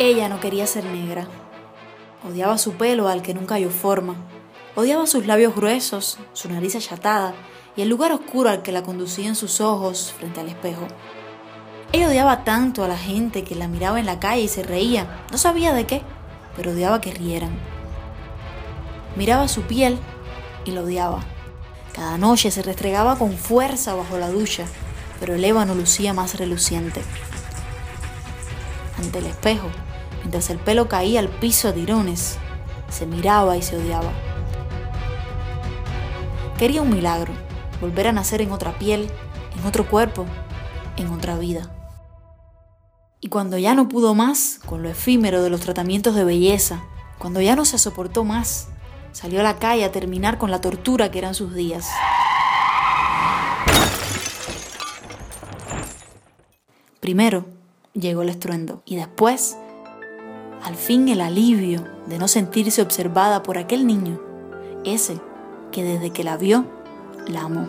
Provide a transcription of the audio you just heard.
Ella no quería ser negra. Odiaba su pelo al que nunca halló forma. Odiaba sus labios gruesos, su nariz achatada y el lugar oscuro al que la conducían sus ojos frente al espejo. Ella odiaba tanto a la gente que la miraba en la calle y se reía. No sabía de qué, pero odiaba que rieran. Miraba su piel y la odiaba. Cada noche se restregaba con fuerza bajo la ducha, pero el ébano lucía más reluciente. Ante el espejo, mientras el pelo caía al piso a tirones, se miraba y se odiaba. Quería un milagro, volver a nacer en otra piel, en otro cuerpo, en otra vida. Y cuando ya no pudo más con lo efímero de los tratamientos de belleza, cuando ya no se soportó más, salió a la calle a terminar con la tortura que eran sus días. Primero llegó el estruendo y después, al fin, el alivio de no sentirse observada por aquel niño, ese que desde que la vio, la amó.